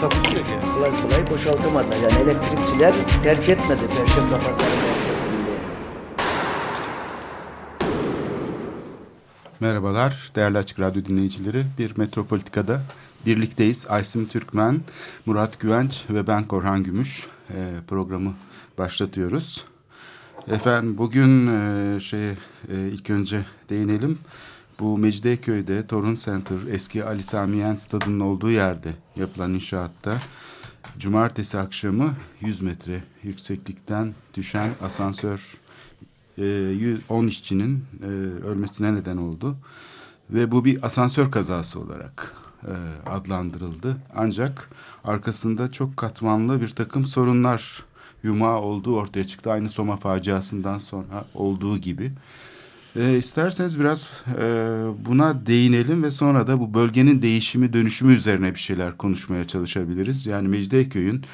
Takusu yok yani. kolay kolay boşaltamadılar. Yani elektrikçiler terk etmedi Perşembe Pazarı merkezini. Merhabalar değerli Açık Radyo dinleyicileri. Bir Metropolitika'da birlikteyiz. Aysim Türkmen, Murat Güvenç ve ben Korhan Gümüş e, programı başlatıyoruz. Efendim bugün e, şey e, ilk önce değinelim. Bu Mecidiyeköy'de Torun Center eski Ali Sami Yen stadının olduğu yerde yapılan inşaatta cumartesi akşamı 100 metre yükseklikten düşen asansör e, 100 10 işçinin e, ölmesine neden oldu. Ve bu bir asansör kazası olarak e, adlandırıldı. Ancak arkasında çok katmanlı bir takım sorunlar yumağı olduğu ortaya çıktı. Aynı Soma faciasından sonra olduğu gibi. E, isterseniz biraz e, buna değinelim ve sonra da bu bölgenin değişimi dönüşümü üzerine bir şeyler konuşmaya çalışabiliriz. Yani Mecidiyeköy'ün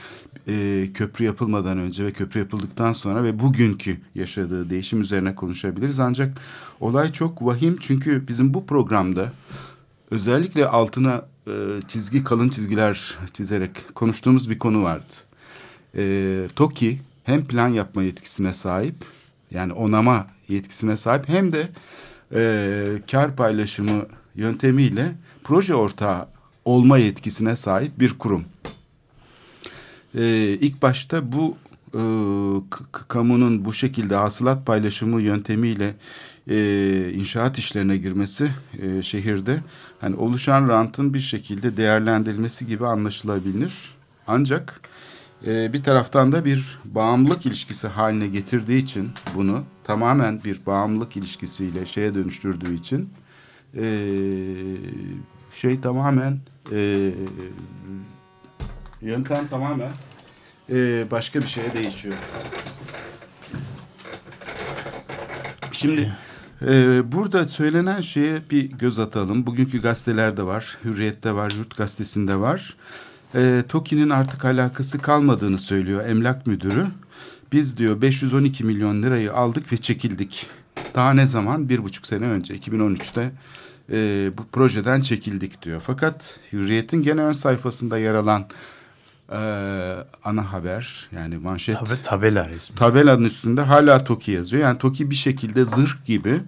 e, köprü yapılmadan önce ve köprü yapıldıktan sonra ve bugünkü yaşadığı değişim üzerine konuşabiliriz. Ancak olay çok vahim çünkü bizim bu programda özellikle altına e, çizgi kalın çizgiler çizerek konuştuğumuz bir konu vardı. E, TOKİ hem plan yapma yetkisine sahip yani onama yetkisine sahip hem de e, kar paylaşımı yöntemiyle proje ortağı olma yetkisine sahip bir kurum. E, ilk başta bu e, kamunun bu şekilde hasılat paylaşımı yöntemiyle e, inşaat işlerine girmesi e, şehirde hani oluşan rantın bir şekilde değerlendirilmesi gibi anlaşılabilir. Ancak e, bir taraftan da bir bağımlılık ilişkisi haline getirdiği için bunu tamamen bir bağımlılık ilişkisiyle şeye dönüştürdüğü için e, şey tamamen e, yöntem tamamen başka bir şeye değişiyor. Şimdi burada söylenen şeye bir göz atalım. Bugünkü gazetelerde var, Hürriyet'te var, Yurt Gazetesi'nde var. E, TOKİ'nin artık alakası kalmadığını söylüyor emlak müdürü. Biz diyor 512 milyon lirayı aldık ve çekildik. Daha ne zaman? Bir buçuk sene önce 2013'te e, bu projeden çekildik diyor. Fakat Hürriyet'in gene ön sayfasında yer alan e, ana haber yani manşet Tabi tabela resmi. tabelanın üstünde hala TOKİ yazıyor. Yani TOKİ bir şekilde zırh gibi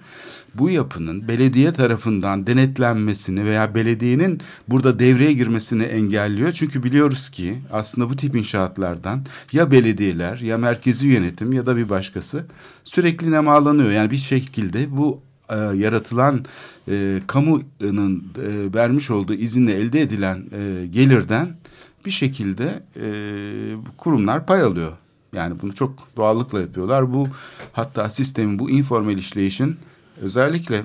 bu yapının belediye tarafından denetlenmesini veya belediyenin burada devreye girmesini engelliyor. Çünkü biliyoruz ki aslında bu tip inşaatlardan ya belediyeler ya merkezi yönetim ya da bir başkası sürekli nemalanıyor. Yani bir şekilde bu e, yaratılan e, kamunun e, vermiş olduğu izinle elde edilen e, gelirden bir şekilde e, kurumlar pay alıyor. Yani bunu çok doğallıkla yapıyorlar. Bu hatta sistemin bu informal işleyişin özellikle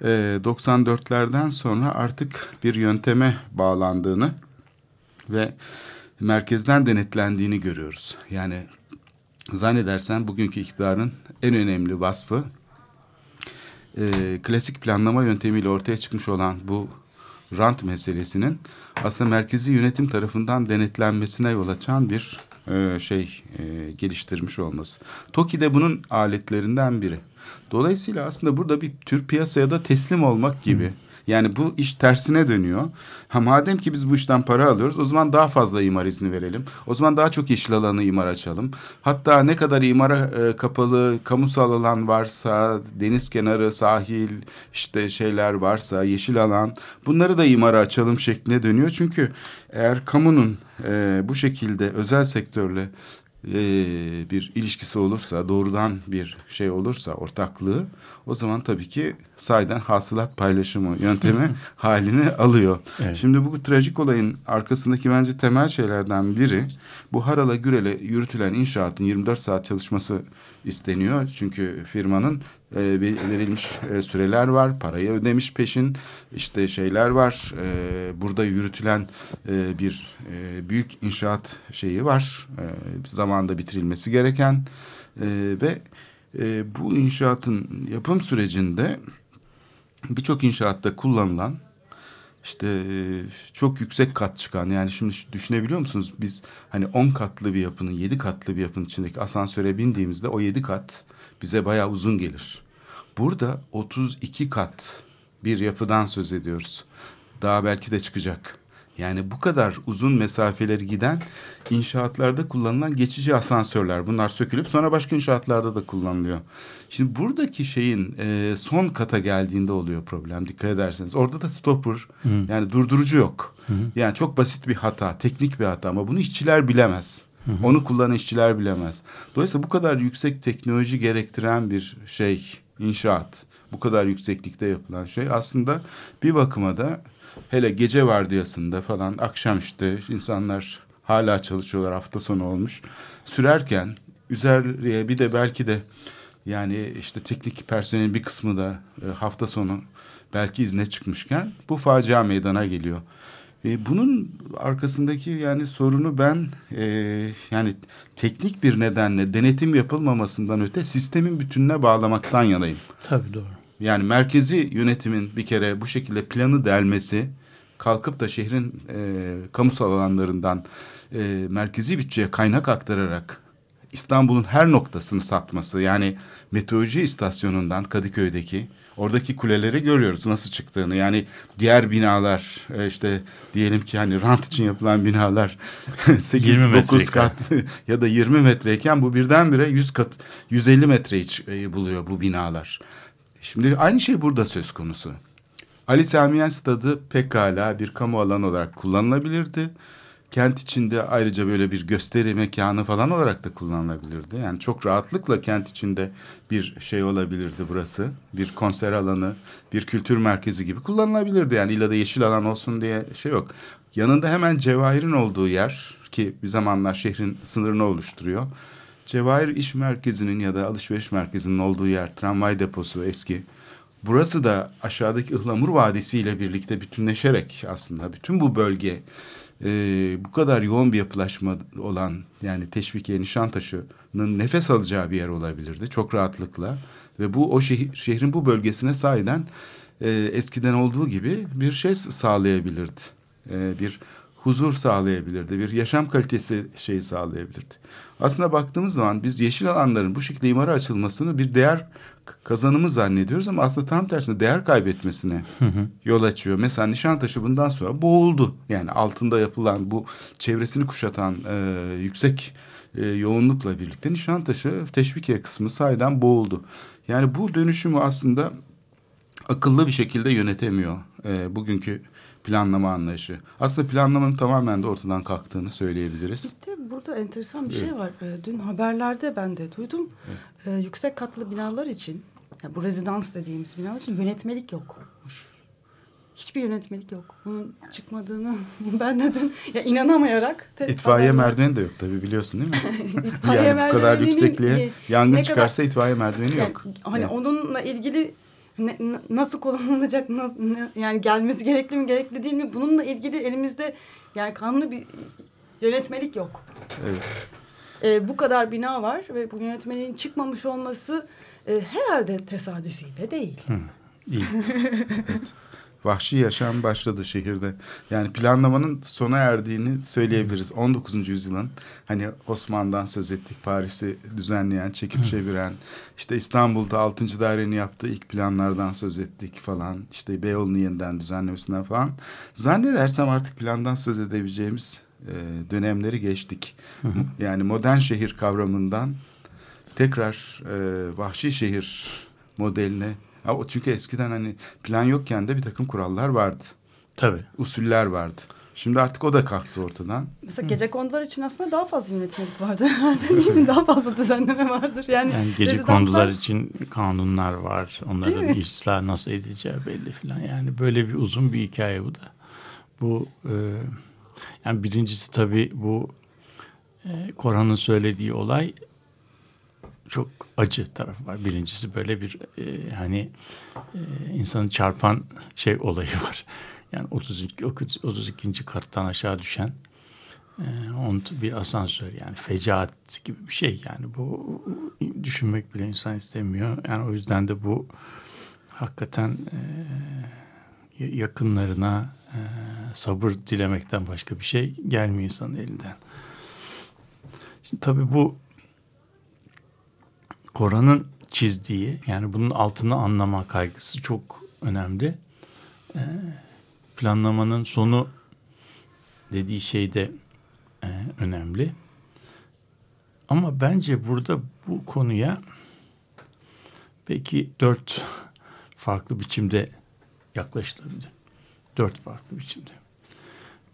e, 94'lerden sonra artık bir yönteme bağlandığını ve merkezden denetlendiğini görüyoruz. Yani zannedersen bugünkü iktidarın en önemli vasfı e, klasik planlama yöntemiyle ortaya çıkmış olan bu rant meselesinin aslında merkezi yönetim tarafından denetlenmesine yol açan bir e, şey e, geliştirmiş olması. TOKİ de bunun aletlerinden biri. Dolayısıyla aslında burada bir tür piyasaya da teslim olmak gibi. Yani bu iş tersine dönüyor. Ha madem ki biz bu işten para alıyoruz o zaman daha fazla imar izni verelim. O zaman daha çok yeşil alanı imar açalım. Hatta ne kadar imara e, kapalı kamusal alan varsa, deniz kenarı, sahil işte şeyler varsa, yeşil alan bunları da imara açalım şekline dönüyor. Çünkü eğer kamunun e, bu şekilde özel sektörle e, bir ilişkisi olursa, doğrudan bir şey olursa, ortaklığı o zaman tabii ki sayeden hasılat paylaşımı yöntemi halini alıyor. Evet. Şimdi bu trajik olayın arkasındaki bence temel şeylerden biri bu Harala Gürel'e yürütülen inşaatın 24 saat çalışması isteniyor. Çünkü firmanın e, verilmiş e, süreler var, parayı ödemiş peşin, işte şeyler var. E, burada yürütülen e, bir e, büyük inşaat şeyi var, e, zamanda bitirilmesi gereken e, ve e, bu inşaatın yapım sürecinde birçok inşaatta kullanılan işte e, çok yüksek kat çıkan yani şimdi düşünebiliyor musunuz biz hani 10 katlı bir yapının 7 katlı bir yapının içindeki asansöre bindiğimizde o 7 kat bize bayağı uzun gelir. Burada 32 kat bir yapıdan söz ediyoruz. Daha belki de çıkacak. Yani bu kadar uzun mesafeleri giden inşaatlarda kullanılan geçici asansörler. Bunlar sökülüp sonra başka inşaatlarda da kullanılıyor. Şimdi buradaki şeyin e, son kata geldiğinde oluyor problem dikkat ederseniz. Orada da stopper Hı. yani durdurucu yok. Hı. Yani çok basit bir hata, teknik bir hata ama bunu işçiler bilemez. Hı hı. Onu kullanan işçiler bilemez. Dolayısıyla bu kadar yüksek teknoloji gerektiren bir şey, inşaat, bu kadar yükseklikte yapılan şey aslında bir bakıma da hele gece vardiyasında falan akşam işte insanlar hala çalışıyorlar hafta sonu olmuş. Sürerken üzerine bir de belki de yani işte teknik personelin bir kısmı da e, hafta sonu belki izne çıkmışken bu facia meydana geliyor. E, bunun arkasındaki yani sorunu ben e, yani teknik bir nedenle denetim yapılmamasından öte sistemin bütününe bağlamaktan yanayım. Tabii doğru. Yani merkezi yönetimin bir kere bu şekilde planı delmesi, kalkıp da şehrin e, kamusal alanlarından e, merkezi bütçeye kaynak aktararak İstanbul'un her noktasını satması yani meteoroloji istasyonundan Kadıköy'deki oradaki kuleleri görüyoruz nasıl çıktığını. Yani diğer binalar e, işte diyelim ki hani rant için yapılan binalar 8-9 kat ya da 20 metreyken bu birdenbire 100 kat 150 metreyi e, buluyor bu binalar. Şimdi aynı şey burada söz konusu. Ali Samiyen Stadı pekala bir kamu alanı olarak kullanılabilirdi. Kent içinde ayrıca böyle bir gösteri mekanı falan olarak da kullanılabilirdi. Yani çok rahatlıkla kent içinde bir şey olabilirdi burası. Bir konser alanı, bir kültür merkezi gibi kullanılabilirdi. Yani illa da yeşil alan olsun diye şey yok. Yanında hemen Cevahir'in olduğu yer ki bir zamanlar şehrin sınırını oluşturuyor. Cevahir İş Merkezi'nin ya da alışveriş merkezinin olduğu yer, tramvay deposu eski. Burası da aşağıdaki Ihlamur Vadisi ile birlikte bütünleşerek aslında bütün bu bölge e, bu kadar yoğun bir yapılaşma olan yani Teşvikiye Nişantaşı'nın nefes alacağı bir yer olabilirdi çok rahatlıkla. Ve bu o şehir, şehrin bu bölgesine sahiden e, eskiden olduğu gibi bir şey sağlayabilirdi. E, bir huzur sağlayabilirdi. Bir yaşam kalitesi şeyi sağlayabilirdi. Aslında baktığımız zaman biz yeşil alanların bu şekilde imara açılmasını bir değer kazanımı zannediyoruz ama aslında tam tersine değer kaybetmesine yol açıyor. Mesela Nişantaşı bundan sonra boğuldu. Yani altında yapılan bu çevresini kuşatan e, yüksek e, yoğunlukla birlikte Nişantaşı teşvikiye kısmı sayeden boğuldu. Yani bu dönüşümü aslında akıllı bir şekilde yönetemiyor e, bugünkü planlama anlayışı. Aslında planlamanın tamamen de ortadan kalktığını söyleyebiliriz. De burada enteresan bir şey var. Ee, dün haberlerde ben de duydum. Evet. Ee, yüksek katlı binalar için, yani bu rezidans dediğimiz binalar için yönetmelik yok. Hiçbir yönetmelik yok. Bunun çıkmadığını ben de dün ya inanamayarak. İtfaiye merdiveni de yok tabii biliyorsun değil mi? itfaiye yani bu kadar yüksekliğe yangın çıkarsa kadar, itfaiye merdiveni yani, yok. Hani yani. onunla ilgili ne, nasıl kullanılacak na, ne, yani gelmesi gerekli mi gerekli değil mi bununla ilgili elimizde yani kanlı bir yönetmelik yok. Evet. E, bu kadar bina var ve bu yönetmeliğin çıkmamış olması e, herhalde tesadüfi de değil. Hı, iyi. evet vahşi yaşam başladı şehirde. Yani planlamanın sona erdiğini söyleyebiliriz. 19. yüzyılın hani Osman'dan söz ettik. Paris'i düzenleyen, çekip çeviren, işte İstanbul'da 6. dairenin yaptığı ilk planlardan söz ettik falan. İşte Beyoğlu'nu yeniden düzenlemesinden falan. Zannedersem artık plandan söz edebileceğimiz e, dönemleri geçtik. Yani modern şehir kavramından tekrar e, vahşi şehir modeline çünkü eskiden hani plan yokken de bir takım kurallar vardı. Tabii. Usuller vardı. Şimdi artık o da kalktı ortadan. Mesela gece kondular için aslında daha fazla yönetmelik vardır herhalde değil mi? Daha fazla düzenleme vardır. Yani, yani gece rezidanslar... kondular için kanunlar var. Onların ıslah nasıl edileceği belli falan. Yani böyle bir uzun bir hikaye bu da. Bu e, yani birincisi tabii bu e, Korhan'ın söylediği olay çok acı tarafı var. Birincisi böyle bir e, hani e, insanı çarpan şey olayı var. Yani 32 32. kattan aşağı düşen e, on bir asansör yani fecaat gibi bir şey yani bu düşünmek bile insan istemiyor. Yani o yüzden de bu hakikaten e, yakınlarına e, sabır dilemekten başka bir şey gelmiyor insanın elinden. Şimdi tabii bu Koran'ın çizdiği yani bunun altını anlama kaygısı çok önemli. E, planlamanın sonu dediği şey de e, önemli. Ama bence burada bu konuya belki dört farklı biçimde yaklaşılabilir. Dört farklı biçimde.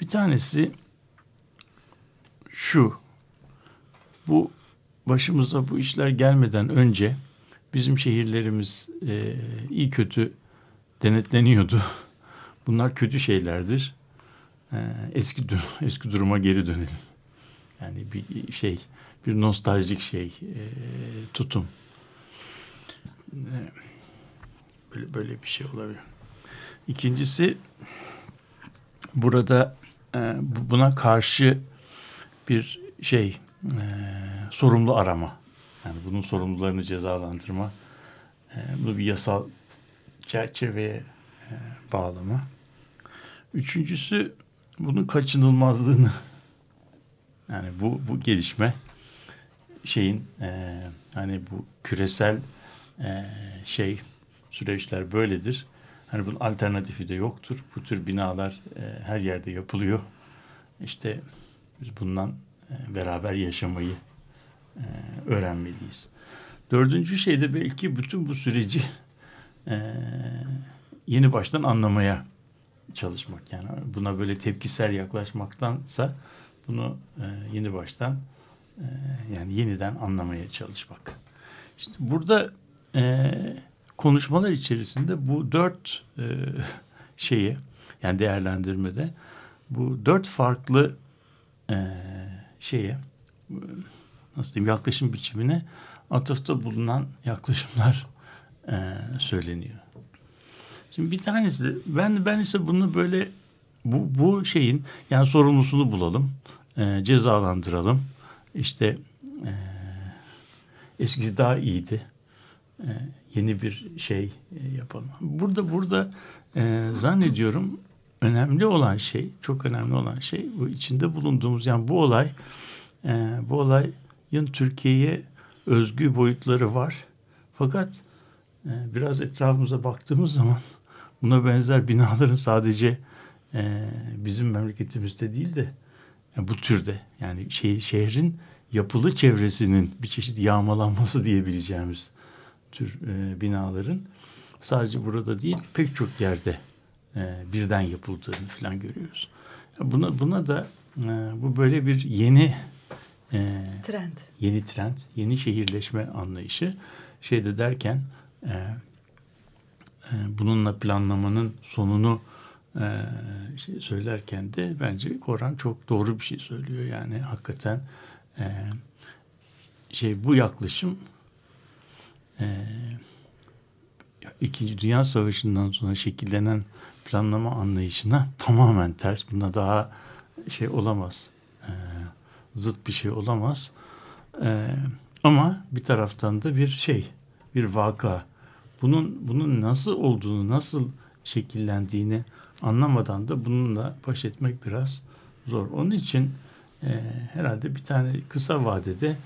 Bir tanesi şu. Bu başımıza bu işler gelmeden önce bizim şehirlerimiz e, iyi kötü denetleniyordu. Bunlar kötü şeylerdir. E, eski eski duruma geri dönelim. Yani bir şey, bir nostaljik şey, e, tutum. E, böyle, böyle bir şey olabilir. İkincisi burada e, buna karşı bir şey e, sorumlu arama. Yani bunun sorumlularını cezalandırma. E, bunu bir yasal çerçeveye e, bağlama. Üçüncüsü bunun kaçınılmazlığını yani bu bu gelişme şeyin e, hani bu küresel e, şey süreçler böyledir. Hani bunun alternatifi de yoktur. Bu tür binalar e, her yerde yapılıyor. İşte biz bundan e, beraber yaşamayı e, öğrenmeliyiz. Dördüncü şey de belki bütün bu süreci e, yeni baştan anlamaya çalışmak. Yani buna böyle tepkisel yaklaşmaktansa bunu e, yeni baştan e, yani yeniden anlamaya çalışmak. İşte burada e, konuşmalar içerisinde bu dört e, şeyi yani değerlendirmede bu dört farklı e, şeye nasıl diyeyim yaklaşım biçimine atıfta bulunan yaklaşımlar e, söyleniyor. Şimdi bir tanesi ben ben ise bunu böyle bu bu şeyin yani sorumlusunu bulalım, e, cezalandıralım. İşte e, eskisi daha iyiydi. E, yeni bir şey e, yapalım. Burada burada e, zannediyorum önemli olan şey, çok önemli olan şey bu içinde bulunduğumuz yani bu olay e, bu olayın Türkiye'ye özgü boyutları var. Fakat e, biraz etrafımıza baktığımız zaman buna benzer binaların sadece e, bizim memleketimizde değil de yani bu türde yani şey, şehrin yapılı çevresinin bir çeşit yağmalanması diyebileceğimiz tür e, binaların sadece burada değil pek çok yerde e, birden yapıldığını falan görüyoruz. Buna buna da e, bu böyle bir yeni e, trend, yeni trend, yeni şehirleşme anlayışı şeyde derken e, e, bununla planlamanın sonunu e, şey söylerken de bence Koran çok doğru bir şey söylüyor. Yani hakikaten e, şey bu yaklaşım e, İkinci Dünya Savaşı'ndan sonra şekillenen planlama anlayışına tamamen ters. Buna daha şey olamaz. E, zıt bir şey olamaz. E, ama bir taraftan da bir şey, bir vaka. Bunun bunun nasıl olduğunu, nasıl şekillendiğini anlamadan da bununla baş etmek biraz zor. Onun için e, herhalde bir tane kısa vadede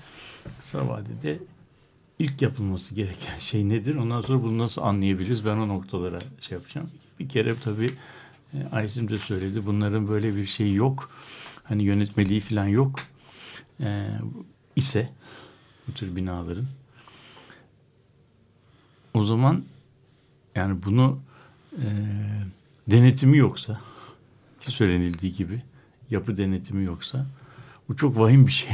kısa vadede ilk yapılması gereken şey nedir? Ondan sonra bunu nasıl anlayabiliriz? Ben o noktalara şey yapacağım. Bir kere tabii e, Aysim de söyledi. Bunların böyle bir şeyi yok. Hani yönetmeliği falan yok. E, ise bu tür binaların o zaman yani bunu e, denetimi yoksa ki söylenildiği gibi yapı denetimi yoksa bu çok vahim bir şey.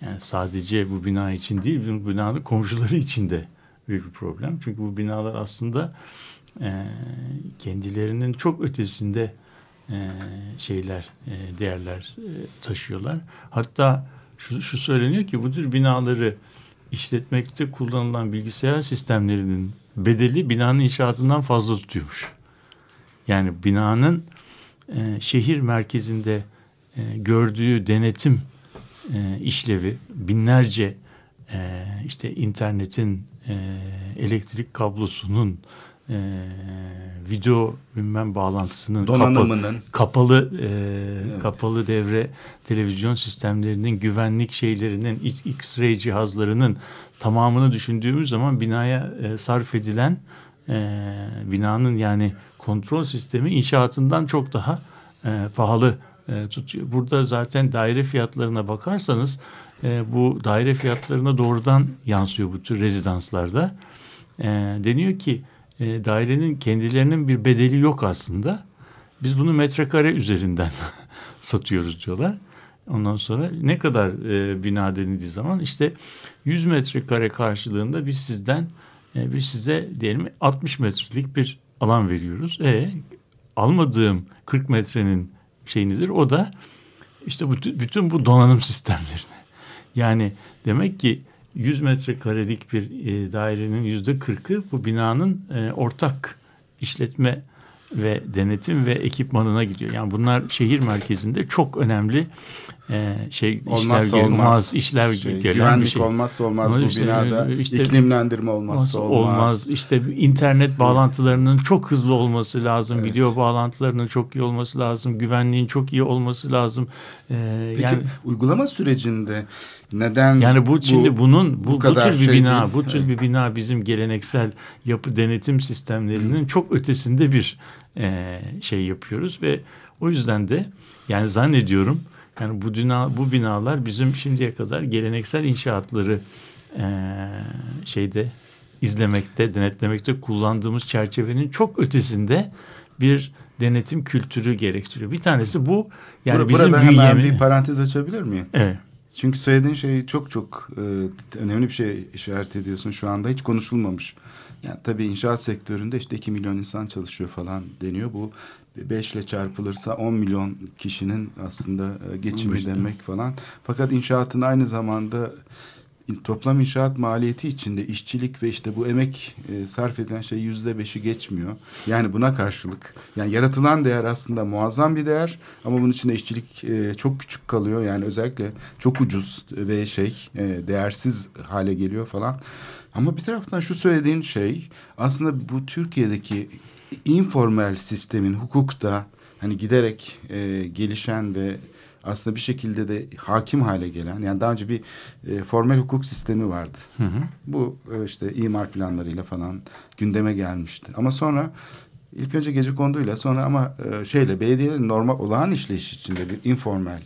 Yani sadece bu bina için değil, bu binanın komşuları için de büyük bir problem. Çünkü bu binalar aslında e, kendilerinin çok ötesinde e, şeyler, e, değerler e, taşıyorlar. Hatta şu, şu söyleniyor ki bu tür binaları işletmekte kullanılan bilgisayar sistemlerinin bedeli binanın inşaatından fazla tutuyormuş. Yani binanın e, şehir merkezinde e, gördüğü denetim e, işlevi binlerce e, işte internetin e, elektrik kablosunun e, video bilmem bağlantısının Donanımının. kapalı, kapalı, e, kapalı devre televizyon sistemlerinin güvenlik şeylerinin X-ray cihazlarının tamamını düşündüğümüz zaman binaya e, sarf edilen e, binanın yani kontrol sistemi inşaatından çok daha e, pahalı e, tutuyor. Burada zaten daire fiyatlarına bakarsanız e, bu daire fiyatlarına doğrudan yansıyor bu tür rezidanslarda. E, deniyor ki e, dairenin kendilerinin bir bedeli yok aslında. Biz bunu metrekare üzerinden satıyoruz diyorlar. Ondan sonra ne kadar e, bina denildiği zaman işte 100 metrekare karşılığında biz sizden e, biz size diyelim 60 metrelik bir alan veriyoruz. E almadığım 40 metrenin şeyinidir. O da işte bütün, bu donanım sistemlerine. Yani demek ki 100 metrekarelik bir e, dairenin yüzde 40'ı bu binanın e, ortak işletme ve denetim ve ekipmanına gidiyor. Yani bunlar şehir merkezinde çok önemli e, şey olmazsa işler olmaz, olmaz işler şey, gelen güvenlik bir şey. olmazsa olmaz Ama bu işte, binada işte, iklimlendirme olmazsa olmaz. olmaz. İşte internet bağlantılarının çok hızlı olması lazım. Evet. Video bağlantılarının çok iyi olması lazım. Güvenliğin çok iyi olması lazım. Ee, Peki yani uygulama sürecinde neden yani bu şimdi bunun bu, bu bu, kadar tür bir şey bina, değil? bu tür Evet. bir bina bizim geleneksel yapı denetim sistemlerinin çok ötesinde bir e, şey yapıyoruz ve o yüzden de yani zannediyorum yani bu bina bu binalar bizim şimdiye kadar geleneksel inşaatları e, şeyde izlemekte, denetlemekte kullandığımız çerçevenin çok ötesinde bir denetim kültürü gerektiriyor. Bir tanesi bu yani Bur- bizim burada hemen bir parantez açabilir miyim? Evet. Çünkü söylediğin şey çok çok e, önemli bir şey işaret ediyorsun şu anda. Hiç konuşulmamış. Yani tabii inşaat sektöründe işte 2 milyon insan çalışıyor falan deniyor. Bu 5 ile çarpılırsa 10 milyon kişinin aslında e, geçimi İşte. demek falan. Fakat inşaatın aynı zamanda toplam inşaat maliyeti içinde işçilik ve işte bu emek e, sarf edilen şey yüzde beşi geçmiyor. Yani buna karşılık yani yaratılan değer aslında muazzam bir değer ama bunun içinde işçilik e, çok küçük kalıyor. Yani özellikle çok ucuz ve şey e, değersiz hale geliyor falan. Ama bir taraftan şu söylediğin şey aslında bu Türkiye'deki informal sistemin hukukta hani giderek e, gelişen ve aslında bir şekilde de hakim hale gelen yani daha önce bir e, formel hukuk sistemi vardı. Hı hı. Bu e, işte imar planlarıyla falan gündeme gelmişti. Ama sonra ilk önce gece konduyla sonra ama e, şeyle belediyelerin normal olağan işleyiş içinde bir informal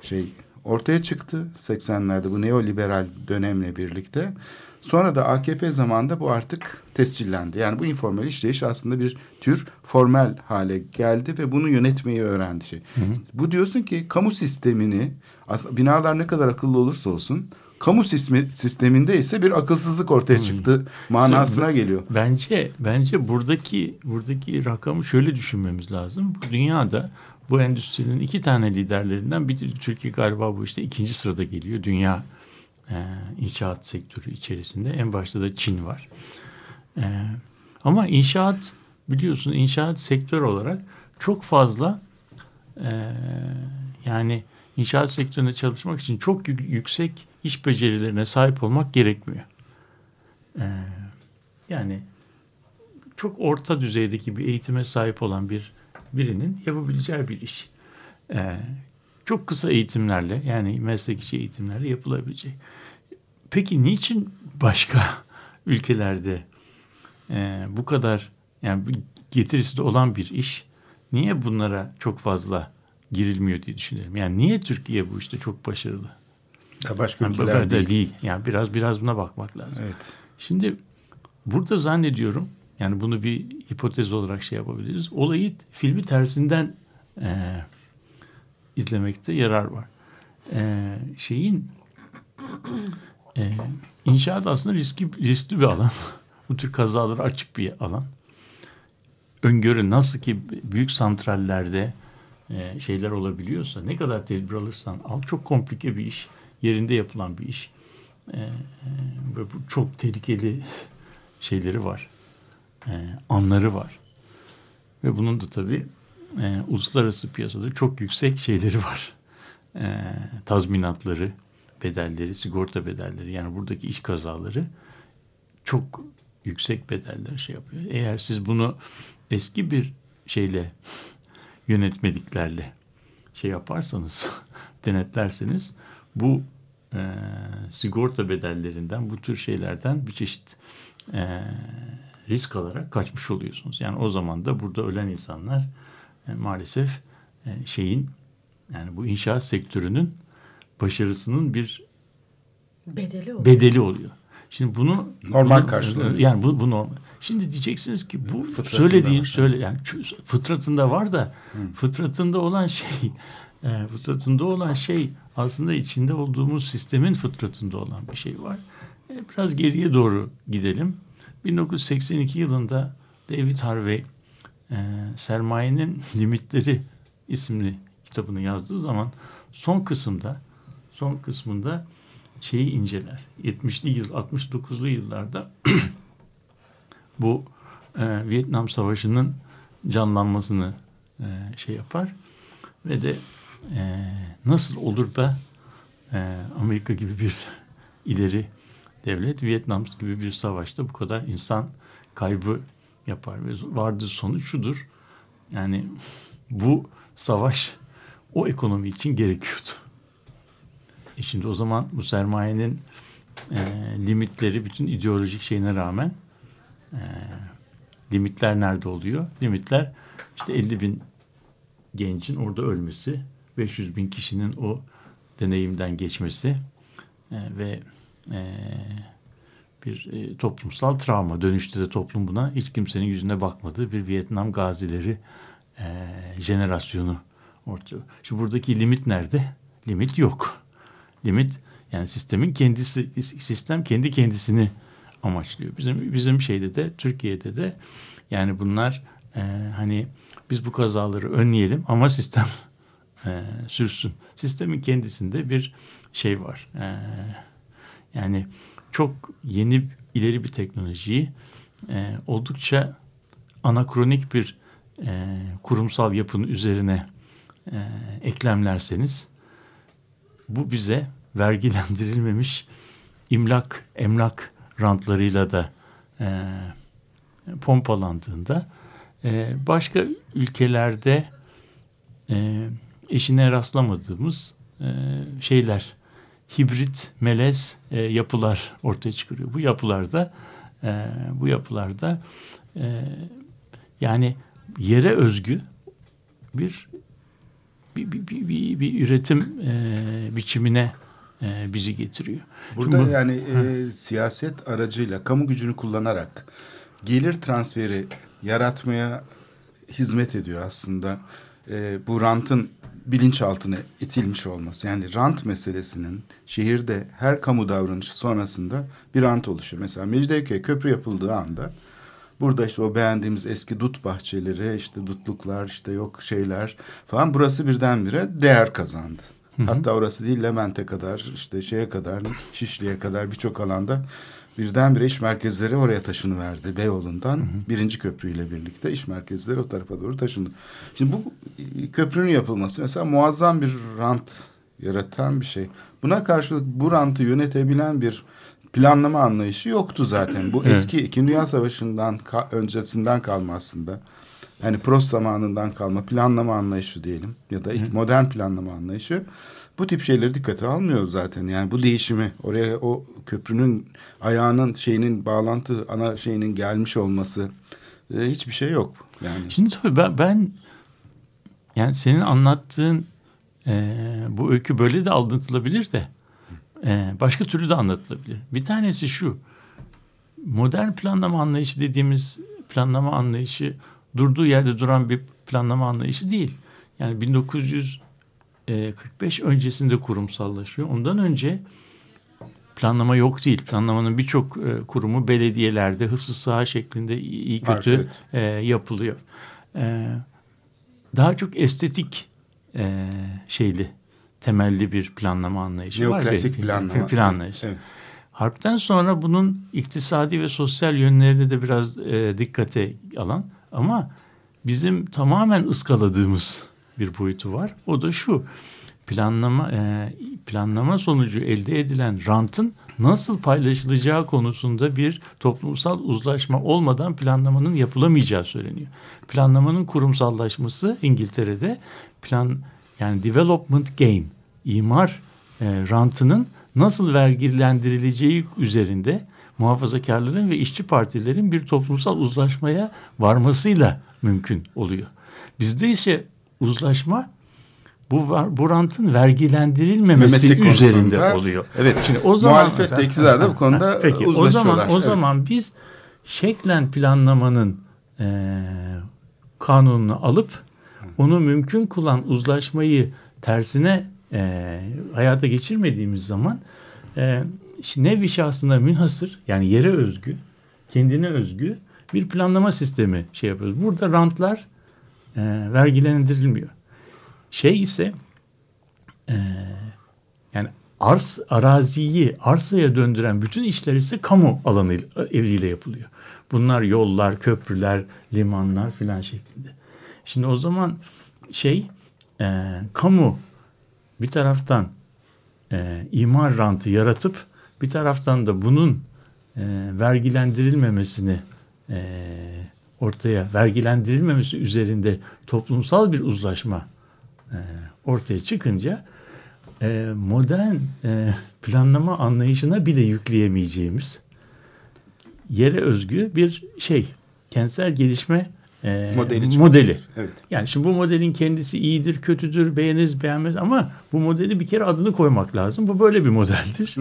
şey ortaya çıktı 80'lerde bu neoliberal dönemle birlikte. Sonra da AKP zamanında bu artık tescillendi. Yani bu informal işleyiş aslında bir tür formel hale geldi ve bunu yönetmeyi öğrendi şey. Bu diyorsun ki kamu sistemini binalar ne kadar akıllı olursa olsun kamu sismi, sisteminde ise bir akılsızlık ortaya çıktı manasına geliyor. Bence bence buradaki buradaki rakamı şöyle düşünmemiz lazım. Bu dünyada bu endüstrinin iki tane liderlerinden bir Türkiye galiba bu işte ikinci sırada geliyor. Dünya e, inşaat sektörü içerisinde en başta da Çin var. E, ama inşaat biliyorsun inşaat sektör olarak çok fazla e, yani inşaat sektöründe çalışmak için çok yük- yüksek iş becerilerine sahip olmak gerekmiyor. E, yani çok orta düzeydeki bir eğitime sahip olan bir birinin yapabileceği bir iş. Ee, çok kısa eğitimlerle yani meslek içi eğitimlerle yapılabilecek. Peki niçin başka ülkelerde e, bu kadar yani getirisi de olan bir iş niye bunlara çok fazla girilmiyor diye düşünüyorum. Yani niye Türkiye bu işte çok başarılı? Ya başka Yani ülkeler değil. değil. Yani biraz biraz buna bakmak lazım. Evet. Şimdi burada zannediyorum yani bunu bir hipotez olarak şey yapabiliriz. Olayı filmi tersinden e, izlemekte yarar var. E, şeyin e, inşaat aslında riskli, riskli bir alan. Bu tür kazalara açık bir alan. Öngörü nasıl ki büyük santrallerde e, şeyler olabiliyorsa ne kadar tedbir alırsan al çok komplike bir iş. Yerinde yapılan bir iş. e, e, ve bu çok tehlikeli şeyleri var. E, anları var. Ve bunun da tabii e, uluslararası piyasada çok yüksek şeyleri var. E, tazminatları, bedelleri, sigorta bedelleri yani buradaki iş kazaları çok yüksek bedeller şey yapıyor. Eğer siz bunu eski bir şeyle yönetmeliklerle şey yaparsanız denetlerseniz bu e, sigorta bedellerinden bu tür şeylerden bir çeşit e, risk alarak kaçmış oluyorsunuz. Yani o zaman da burada ölen insanlar e, maalesef e, şeyin yani bu inşaat sektörünün başarısının bir Bedeli oluyor. bedeli oluyor. Şimdi bunu Normal karşılanıyor. Yani bu, bu normal. Şimdi diyeceksiniz ki bu Fıtratında söylediğin var. söyle yani fıtratında var da fıtratında olan şey e, fıtratında olan şey aslında içinde olduğumuz sistemin fıtratında olan bir şey var. E, biraz geriye doğru gidelim. 1982 yılında David Harvey e, Sermayenin Limitleri isimli kitabını yazdığı zaman son kısımda son kısmında şeyi inceler. 70'li yıl 69'lu yıllarda bu e, Vietnam Savaşı'nın canlanmasını e, şey yapar ve de e, nasıl olur da e, Amerika gibi bir ileri devlet Vietnam gibi bir savaşta bu kadar insan kaybı yapar ve vardığı sonuç şudur. Yani bu savaş o ekonomi için gerekiyordu. E şimdi o zaman bu sermayenin e, limitleri bütün ideolojik şeyine rağmen e, limitler nerede oluyor? Limitler işte 50 bin gencin orada ölmesi, 500 bin kişinin o deneyimden geçmesi e, ve e, bir e, toplumsal travma. Dönüşte de toplum buna hiç kimsenin yüzüne bakmadığı bir Vietnam gazileri e, jenerasyonu ortaya. Şimdi buradaki limit nerede? Limit yok. Limit yani sistemin kendisi sistem kendi kendisini amaçlıyor. Bizim bizim şeyde de Türkiye'de de yani bunlar e, hani biz bu kazaları önleyelim ama sistem e, sürsün. Sistemin kendisinde bir şey var. E, yani çok yeni ileri bir teknolojiyi e, oldukça anakronik bir e, kurumsal yapının üzerine e, eklemlerseniz bu bize vergilendirilmemiş imlak, emlak rantlarıyla da e, pompalandığında e, başka ülkelerde e, eşine rastlamadığımız e, şeyler, hibrit, melez e, yapılar ortaya çıkarıyor. Bu yapılarda e, bu yapılarda e, yani yere özgü bir bir, bir, bir, bir, bir üretim e, biçimine e, bizi getiriyor. Burada Şimdi bu- yani e, siyaset aracıyla kamu gücünü kullanarak gelir transferi yaratmaya hizmet ediyor aslında. E, bu rantın bilinçaltına itilmiş olması. Yani rant meselesinin şehirde her kamu davranışı sonrasında bir rant oluşuyor. Mesela Mecidiyeköy köprü yapıldığı anda Burada işte o beğendiğimiz eski dut bahçeleri, işte dutluklar, işte yok şeyler falan burası birdenbire değer kazandı. Hatta orası değil Levent'e kadar, işte şeye kadar, Şişli'ye kadar birçok alanda birdenbire iş merkezleri oraya taşınıverdi Beyoğlu'ndan. Birinci köprüyle birlikte iş merkezleri o tarafa doğru taşındı. Şimdi bu köprünün yapılması mesela muazzam bir rant yaratan bir şey. Buna karşılık bu rantı yönetebilen bir planlama anlayışı yoktu zaten. Bu eski İkinci Dünya Savaşı'ndan ka- öncesinden kalma aslında. Yani Prost zamanından kalma planlama anlayışı diyelim ya da ilk modern planlama anlayışı bu tip şeyleri dikkate almıyor zaten. Yani bu değişimi oraya o köprünün ayağının şeyinin bağlantı ana şeyinin gelmiş olması e, hiçbir şey yok. Yani Şimdi tabii ben, ben yani senin anlattığın e, bu öykü böyle de anlatılabilir de e, başka türlü de anlatılabilir. Bir tanesi şu modern planlama anlayışı dediğimiz planlama anlayışı durduğu yerde duran bir planlama anlayışı değil. Yani 1945 öncesinde kurumsallaşıyor. Ondan önce planlama yok değil. Planlamanın birçok e, kurumu belediyelerde hıfzı saha şeklinde iyi Var, kötü evet. e, yapılıyor. E, daha çok estetik e, şeyli temelli bir planlama anlayışı var. Neoklasik planlama. Plan anlayışı. Evet. Harpten sonra bunun iktisadi ve sosyal yönlerine de biraz e, dikkate alan ama bizim tamamen ıskaladığımız bir boyutu var. O da şu planlama e, planlama sonucu elde edilen rantın nasıl paylaşılacağı konusunda bir toplumsal uzlaşma olmadan planlamanın yapılamayacağı söyleniyor. Planlamanın kurumsallaşması İngiltere'de plan yani development gain imar e, rantının nasıl vergilendirileceği üzerinde muhafazakarların ve işçi partilerin bir toplumsal uzlaşmaya varmasıyla mümkün oluyor. Bizde ise uzlaşma bu var, bu rantın vergilendirilmemesi Memesi üzerinde oluyor. Evet. Şimdi o zaman Muhalefet de iktidar da bu konuda Peki o uzlaşıyorlar. zaman o zaman biz şeklen planlamanın e, kanununu alıp onu mümkün kılan uzlaşmayı tersine e, hayata geçirmediğimiz zaman e, nevi şahsına münhasır yani yere özgü, kendine özgü bir planlama sistemi şey yapıyoruz. Burada rantlar e, vergilendirilmiyor. Şey ise e, yani arz araziyi arsaya döndüren bütün işler ise kamu alanı eliyle yapılıyor. Bunlar yollar, köprüler, limanlar filan şeklinde. Şimdi o zaman şey e, kamu bir taraftan e, imar rantı yaratıp bir taraftan da bunun e, vergilendirilmemesini e, ortaya vergilendirilmemesi üzerinde toplumsal bir uzlaşma e, ortaya çıkınca e, modern e, planlama anlayışına bile yükleyemeyeceğimiz yere özgü bir şey kentsel gelişme e, Modeli modeli. Evet. Yani şimdi bu modelin kendisi iyidir, kötüdür, beğeniriz, beğenmez ama bu modeli bir kere adını koymak lazım. Bu böyle bir modeldir.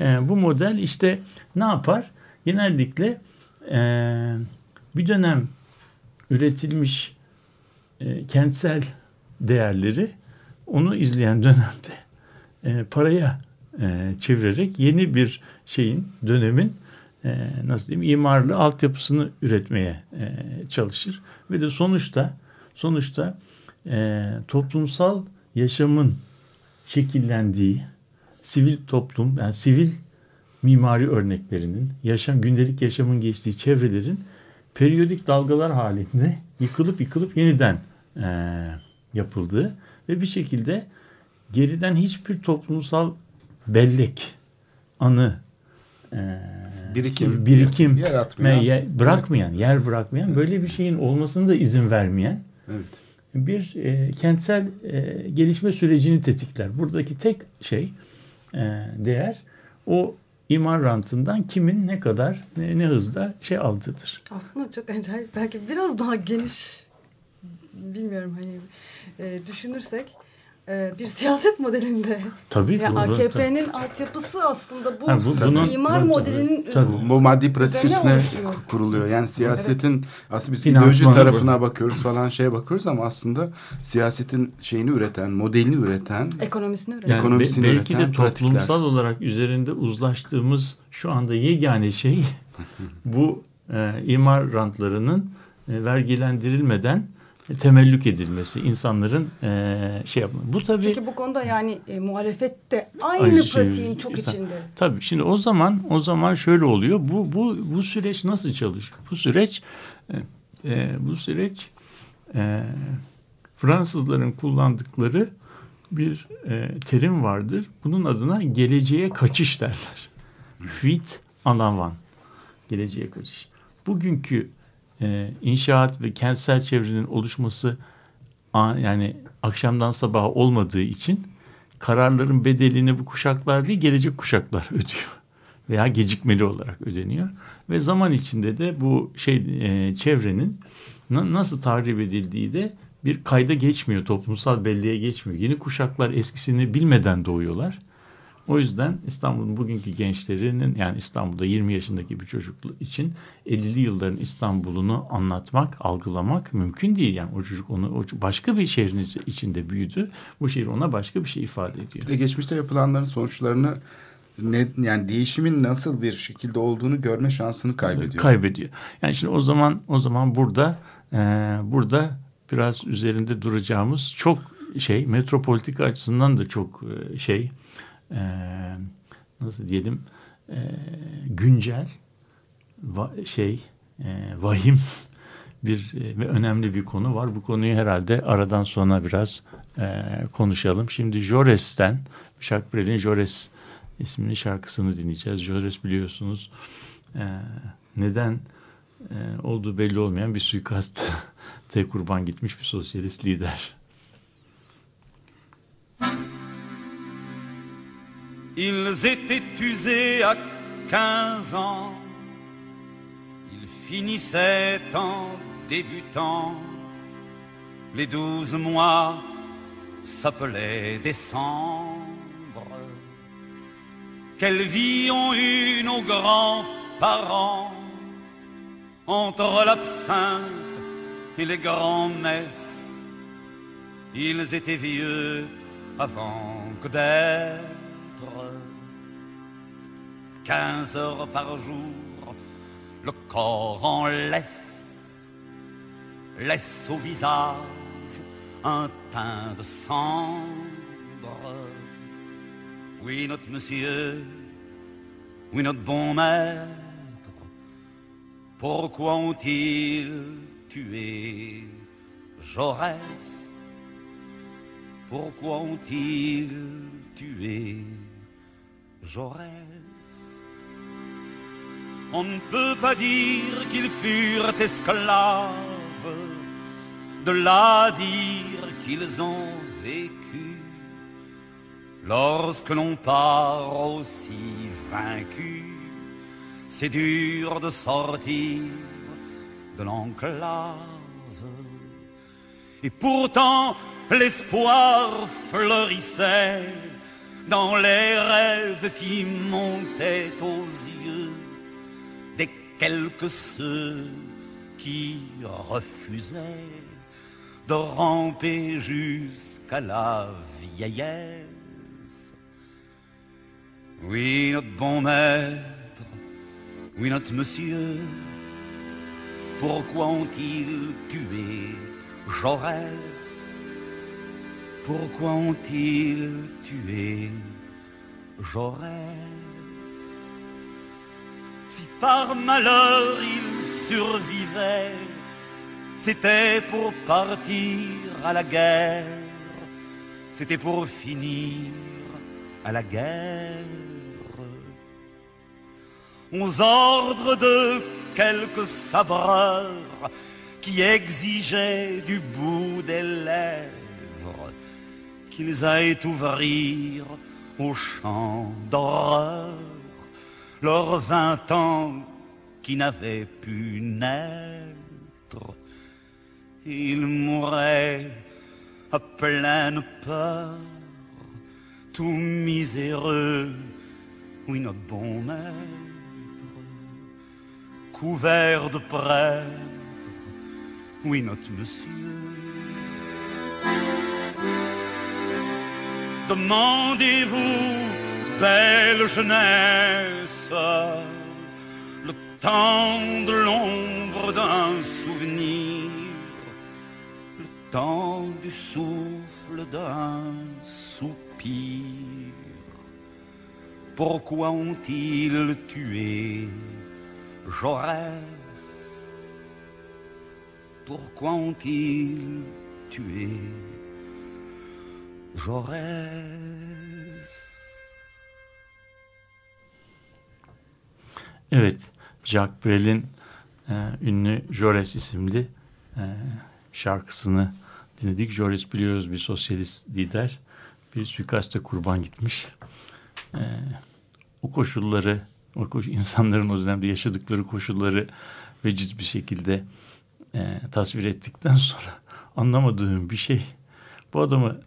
E, bu model işte ne yapar? Genellikle e, bir dönem üretilmiş e, kentsel değerleri onu izleyen dönemde e, paraya e, çevirerek yeni bir şeyin dönemin e, nasıl diyeyim imarlı altyapısını üretmeye e, çalışır. Ve de sonuçta sonuçta e, toplumsal yaşamın şekillendiği sivil toplum yani sivil mimari örneklerinin yaşam gündelik yaşamın geçtiği çevrelerin periyodik dalgalar halinde yıkılıp yıkılıp yeniden e, yapıldığı ve bir şekilde geriden hiçbir toplumsal bellek, anı, e, Birikim, birikim yaratmayan. me- ye- bırakmayan, yer bırakmayan, böyle bir şeyin olmasını da izin vermeyen Evet. bir e, kentsel e, gelişme sürecini tetikler. Buradaki tek şey e, değer o imar rantından kimin ne kadar ne, ne hızda şey aldığıdır. Aslında çok acayip. Belki biraz daha geniş bilmiyorum hani e, düşünürsek bir siyaset modelinde Tabii. ya bu- bu- AKP'nin altyapısı aslında bu, Ha, bu- bunun- imar tabii, modelinin tabii. Bu, bu maddi pratik üstüne kuruluyor. Yani siyasetin aslında biz ideoloji bu. tarafına bakıyoruz falan şeye bakıyoruz ama aslında siyasetin şeyini üreten, modelini üreten ekonomisini üreten. Yani Ekonomisini be- belki de üreten toplumsal pratikler. olarak üzerinde uzlaştığımız şu anda yegane şey bu e, imar rantlarının e, vergilendirilmeden e, temellük edilmesi, insanların e, şey yapması. Bu tabii Çünkü bu konuda yani e, muhalefet de aynı, Aynı şey. pratiğin çok İnsan- içinde. Tabii şimdi o zaman o zaman şöyle oluyor. Bu bu bu süreç nasıl çalışıyor? Bu süreç e, e, bu süreç e, Fransızların kullandıkları bir e, terim vardır. Bunun adına geleceğe kaçış derler. Fuite en avant. Geleceğe kaçış. Bugünkü e, inşaat ve kentsel çevrenin oluşması yani akşamdan sabaha olmadığı için kararların bedelini bu kuşaklar değil gelecek kuşaklar ödüyor veya gecikmeli olarak ödeniyor. Ve zaman içinde de bu şey e, çevrenin na- nasıl tahrip edildiği de bir kayda geçmiyor toplumsal belleğe geçmiyor. Yeni kuşaklar eskisini bilmeden doğuyorlar o yüzden İstanbul'un bugünkü gençlerinin yani İstanbul'da 20 yaşındaki bir çocuk için 50'li yılların İstanbul'unu anlatmak, algılamak mümkün değil. Yani o çocuk onu o başka bir şehrin içinde büyüdü. Bu şehir ona başka bir şey ifade ediyor. Bir de geçmişte yapılanların sonuçlarını ne, yani değişimin nasıl bir şekilde olduğunu görme şansını kaybediyor. Kaybediyor. Yani şimdi o zaman o zaman burada e, burada biraz üzerinde duracağımız çok şey metropolitika açısından da çok e, şey e, nasıl diyelim e, güncel va, şey e, vahim bir ve önemli bir konu var. Bu konuyu herhalde aradan sonra biraz e, konuşalım. Şimdi Jores'ten Jacques Brel'in Jores ismini şarkısını dinleyeceğiz. Jores biliyorsunuz e, neden e, olduğu belli olmayan bir suikast te kurban gitmiş bir sosyalist lider. Ils étaient usés à 15 ans, ils finissaient en débutant. Les douze mois s'appelaient décembre. Quelle vie ont eu nos grands-parents entre l'absinthe et les grands-messes. Ils étaient vieux avant que d'être. Quinze heures par jour, le corps en laisse, laisse au visage un teint de cendre. Oui, notre monsieur, oui, notre bon maître, pourquoi ont-ils tué Jaurès? Pourquoi ont-ils tué Jaurès? On ne peut pas dire qu'ils furent esclaves, de là dire qu'ils ont vécu. Lorsque l'on part aussi vaincu, c'est dur de sortir de l'enclave. Et pourtant, l'espoir fleurissait dans les rêves qui montaient aux yeux quelques ceux qui refusaient de ramper jusqu'à la vieillesse. Oui, notre bon maître, oui, notre monsieur, pourquoi ont-ils tué Jaurès? Pourquoi ont-ils tué Jaurès? Si par malheur il survivait, c'était pour partir à la guerre, c'était pour finir à la guerre. Aux ordres de quelques sabreurs qui exigeaient du bout des lèvres qu'ils aillent ouvrir au champ d'horreur leurs vingt ans qui n'avaient pu naître. Ils mouraient à pleine peur, tout miséreux, oui, notre bon maître couvert de prêtres, oui, notre monsieur. Demandez-vous, belle jeunesse, le temps de l'ombre d'un souvenir, le temps du souffle d'un soupir. Pourquoi ont-ils tué Jaurès? Pourquoi ont-ils tué Jaurès? Evet, Jacques Brel'in e, ünlü Jaurès isimli e, şarkısını dinledik. Jaurès biliyoruz bir sosyalist lider. Bir suikaste kurban gitmiş. E, o koşulları, o koş, insanların o dönemde yaşadıkları koşulları veciz bir şekilde e, tasvir ettikten sonra anlamadığım bir şey. Bu adamı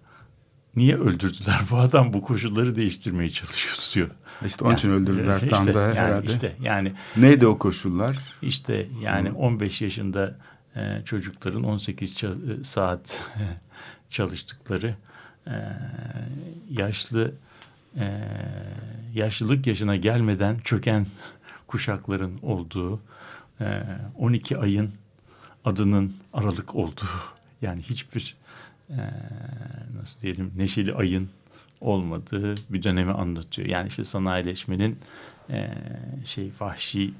niye öldürdüler? Bu adam bu koşulları değiştirmeye çalışıyordu diyor. İşte onun için öldürdüler işte, tam da yani herhalde. Işte yani Neydi o koşullar? işte yani 15 yaşında e, çocukların 18 ça- e, saat çalıştıkları e, yaşlı e, yaşlılık yaşına gelmeden çöken kuşakların olduğu e, 12 ayın adının aralık olduğu yani hiçbir e, nasıl diyelim neşeli ayın olmadığı bir dönemi anlatıyor. Yani işte sanayileşmenin e, şey vahşi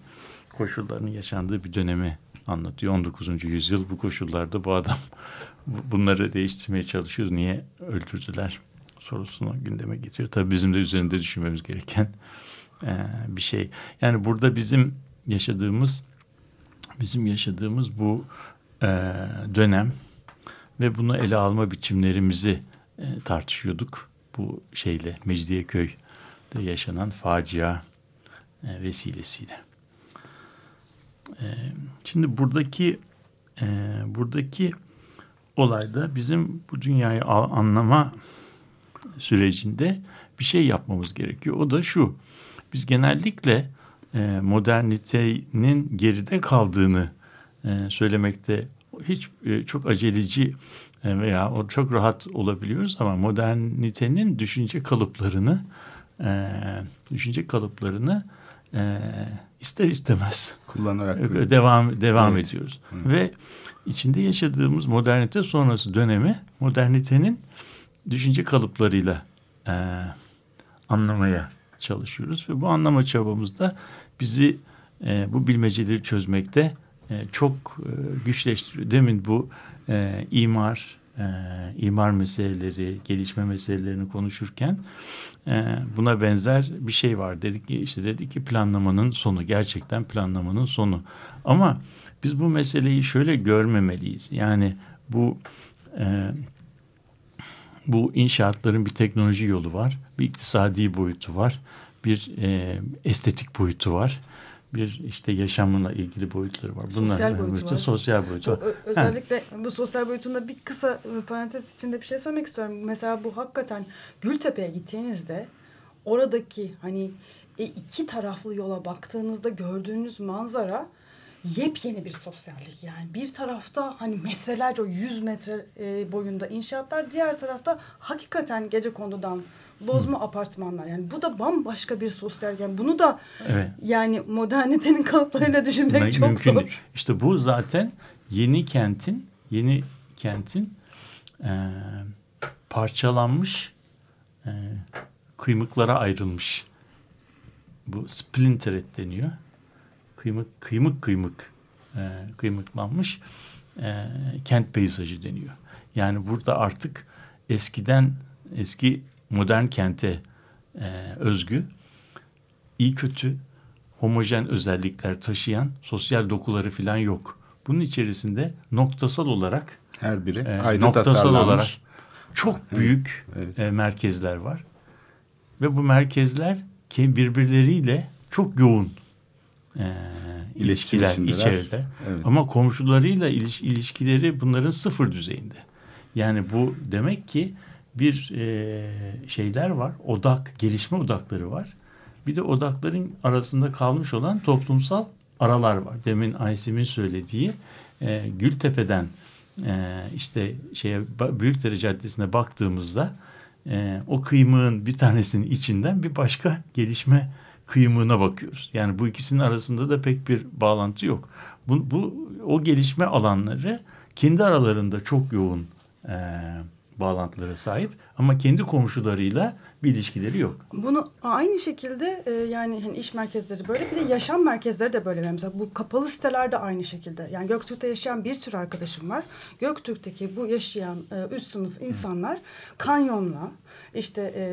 koşullarının yaşandığı bir dönemi anlatıyor. 19. yüzyıl bu koşullarda bu adam bunları değiştirmeye çalışıyor. Niye öldürdüler sorusunu gündeme getiriyor. Tabii bizim de üzerinde düşünmemiz gereken e, bir şey. Yani burada bizim yaşadığımız bizim yaşadığımız bu e, dönem ve bunu ele alma biçimlerimizi e, tartışıyorduk. Bu şeyle Mecidiyeköy'de yaşanan facia e, vesilesiyle. E, şimdi buradaki buradaki olayda bizim bu dünyayı anlama sürecinde bir şey yapmamız gerekiyor. O da şu. Biz genellikle modernitenin geride kaldığını söylemekte hiç e, çok aceleci e, veya o çok rahat olabiliyoruz ama modernitenin düşünce kalıplarını e, düşünce kalıplarını ister istemez kullanarak devam devam evet. ediyoruz. Evet. Ve içinde yaşadığımız modernite sonrası dönemi modernitenin düşünce kalıplarıyla e, anlamaya çalışıyoruz ve bu anlama çabamızda bizi e, bu bilmeceleri çözmekte çok e, güçleştiriyor. Demin bu e, imar, e, imar meseleleri, gelişme meselelerini konuşurken e, buna benzer bir şey var. Dedik ki işte dedik ki planlamanın sonu, gerçekten planlamanın sonu. Ama biz bu meseleyi şöyle görmemeliyiz. Yani bu e, bu inşaatların bir teknoloji yolu var, bir iktisadi boyutu var, bir e, estetik boyutu var bir işte yaşamına ilgili boyutları var. Bunlar sosyal boyutu var. Sosyal boyutu var. Özellikle ha. bu sosyal boyutunda bir kısa parantez içinde bir şey söylemek istiyorum. Mesela bu hakikaten Gültepe'ye gittiğinizde oradaki hani e, iki taraflı yola baktığınızda gördüğünüz manzara yepyeni bir sosyallik yani bir tarafta hani metrelerce o yüz metre e, boyunda inşaatlar diğer tarafta hakikaten gece kondudan bozma Hı. apartmanlar. Yani bu da bambaşka bir sosyal yani bunu da evet. yani modernitenin kalıplarıyla düşünmek M- çok mümkün. zor. İşte bu zaten yeni kentin yeni kentin e, parçalanmış e, kıymıklara ayrılmış. Bu splinter deniyor. Kıymık kıymık kıymık e, kıymıklanmış e, kent peyzajı deniyor. Yani burada artık eskiden eski modern kente e, özgü iyi kötü homojen özellikler taşıyan sosyal dokuları falan yok. Bunun içerisinde noktasal olarak her biri e, ayrı noktasal olarak çok büyük evet. e, merkezler var. Ve bu merkezler birbirleriyle çok yoğun e, ilişkiler içeride. Evet. Ama komşularıyla iliş, ilişkileri bunların sıfır düzeyinde. Yani bu demek ki bir e, şeyler var. Odak, gelişme odakları var. Bir de odakların arasında kalmış olan toplumsal aralar var. Demin Aysim'in söylediği e, Gültepe'den e, işte şeye Büyükdere Caddesi'ne baktığımızda e, o kıymığın bir tanesinin içinden bir başka gelişme kıymığına bakıyoruz. Yani bu ikisinin arasında da pek bir bağlantı yok. Bu, bu o gelişme alanları kendi aralarında çok yoğun e, bağlantılara sahip. Ama kendi komşularıyla bir ilişkileri yok. Bunu aynı şekilde e, yani hani iş merkezleri böyle bir de yaşam merkezleri de böyle. Mesela bu kapalı siteler de aynı şekilde. Yani Göktürk'te yaşayan bir sürü arkadaşım var. Göktürk'teki bu yaşayan e, üst sınıf insanlar Kanyon'la işte e,